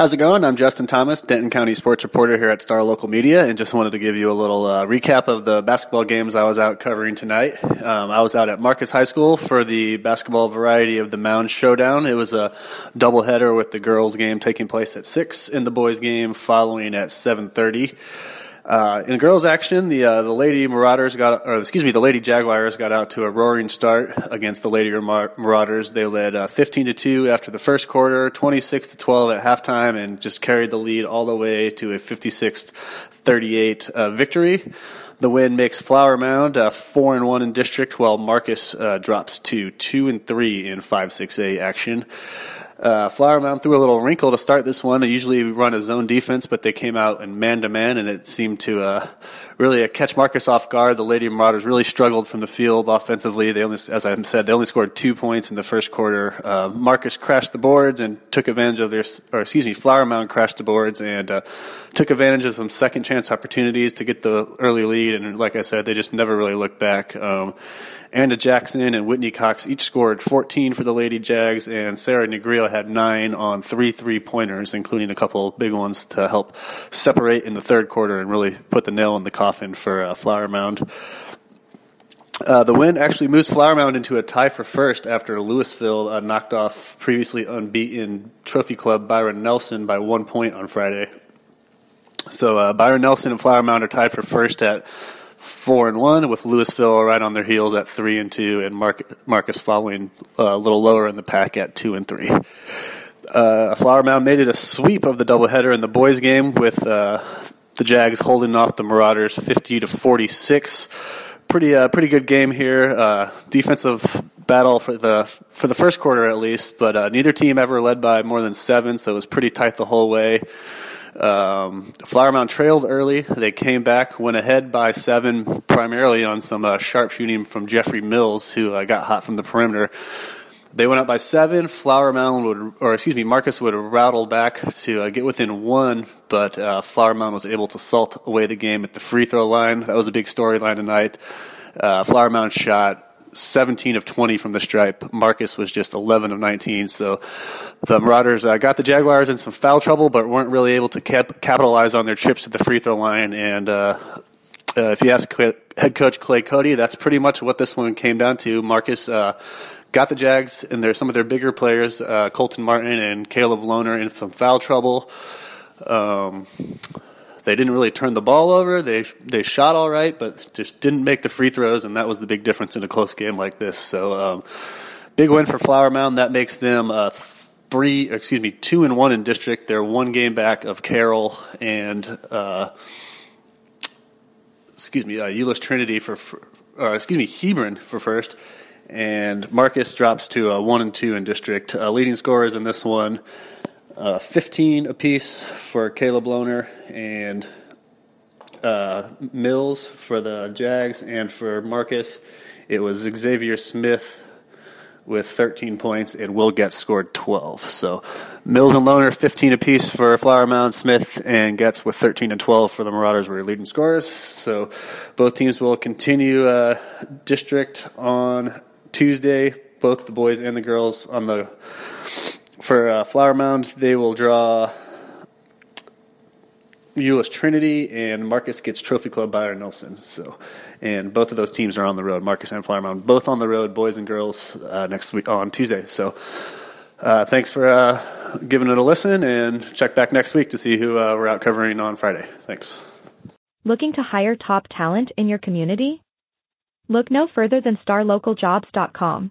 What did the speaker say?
How's it going? I'm Justin Thomas, Denton County sports reporter here at Star Local Media, and just wanted to give you a little uh, recap of the basketball games I was out covering tonight. Um, I was out at Marcus High School for the basketball variety of the Mound Showdown. It was a doubleheader with the girls' game taking place at six and the boys' game following at 7:30. Uh, in girls action, the uh, the Lady Marauders got, or excuse me, the Lady Jaguars got out to a roaring start against the Lady Marauders. They led uh, 15 to two after the first quarter, 26 to 12 at halftime, and just carried the lead all the way to a 56-38 uh, victory. The win makes Flower Mound uh, four and one in district, while Marcus uh, drops to two and three in five six A action. Uh, Flower Mound threw a little wrinkle to start this one. They usually run a zone defense, but they came out in man to man, and it seemed to uh, really uh, catch Marcus off guard. The Lady Marauders really struggled from the field offensively. They only, as I said, they only scored two points in the first quarter. Uh, Marcus crashed the boards and took advantage of their, or excuse me, Flower Mound crashed the boards and uh, took advantage of some second chance opportunities to get the early lead. And like I said, they just never really looked back. Um, Anna Jackson and Whitney Cox each scored 14 for the Lady Jags, and Sarah Negrillo had nine on three three pointers, including a couple big ones to help separate in the third quarter and really put the nail in the coffin for uh, Flower Mound. Uh, the win actually moves Flower Mound into a tie for first after Lewisville uh, knocked off previously unbeaten Trophy Club Byron Nelson by one point on Friday. So uh, Byron Nelson and Flower Mound are tied for first at four and one, with Lewisville right on their heels at three and two, and Marcus following uh, a little lower in the pack at two and three. Uh, Flower Mound made it a sweep of the doubleheader in the boys' game with uh, the Jags holding off the Marauders fifty to forty six. Pretty uh, pretty good game here. Uh, defensive battle for the for the first quarter at least, but uh, neither team ever led by more than seven, so it was pretty tight the whole way. Um, Flower Mound trailed early. They came back, went ahead by seven, primarily on some uh, sharp shooting from Jeffrey Mills, who uh, got hot from the perimeter. They went up by seven. Flower Mound would, or excuse me, Marcus would rattle back to uh, get within one, but uh, Flower Mound was able to salt away the game at the free throw line. That was a big storyline tonight. Uh, Flower Mound shot 17 of 20 from the stripe. Marcus was just 11 of 19. So the Marauders uh, got the Jaguars in some foul trouble, but weren't really able to cap- capitalize on their trips to the free throw line. And uh, uh, if you ask head coach Clay Cody, that's pretty much what this one came down to. Marcus uh, got the Jags and there's some of their bigger players, uh, Colton Martin and Caleb Lohner, in some foul trouble. Um, they didn't really turn the ball over. They they shot all right, but just didn't make the free throws, and that was the big difference in a close game like this. So, um, big win for Flower Mound. That makes them uh, three, excuse me, two and one in district. They're one game back of Carroll and uh, excuse me, uh, Euless Trinity for, for or excuse me, Hebron for first. And Marcus drops to uh, one and two in district. Uh, leading scorers in this one uh, 15 apiece for Caleb Lohner and uh, Mills for the Jags, and for Marcus, it was Xavier Smith with 13 points, and Will Getz scored 12. So Mills and Lohner 15 apiece for Flower Mound, Smith and Getz with 13 and 12 for the Marauders were leading scorers. So both teams will continue uh, district on Tuesday. Both the boys and the girls on the for uh, Flower Mound, they will draw Euless Trinity, and Marcus gets Trophy Club Byron Nelson. So, and both of those teams are on the road. Marcus and Flower Mound, both on the road, boys and girls, uh, next week on Tuesday. So, uh, thanks for uh, giving it a listen, and check back next week to see who uh, we're out covering on Friday. Thanks. Looking to hire top talent in your community? Look no further than StarLocalJobs.com.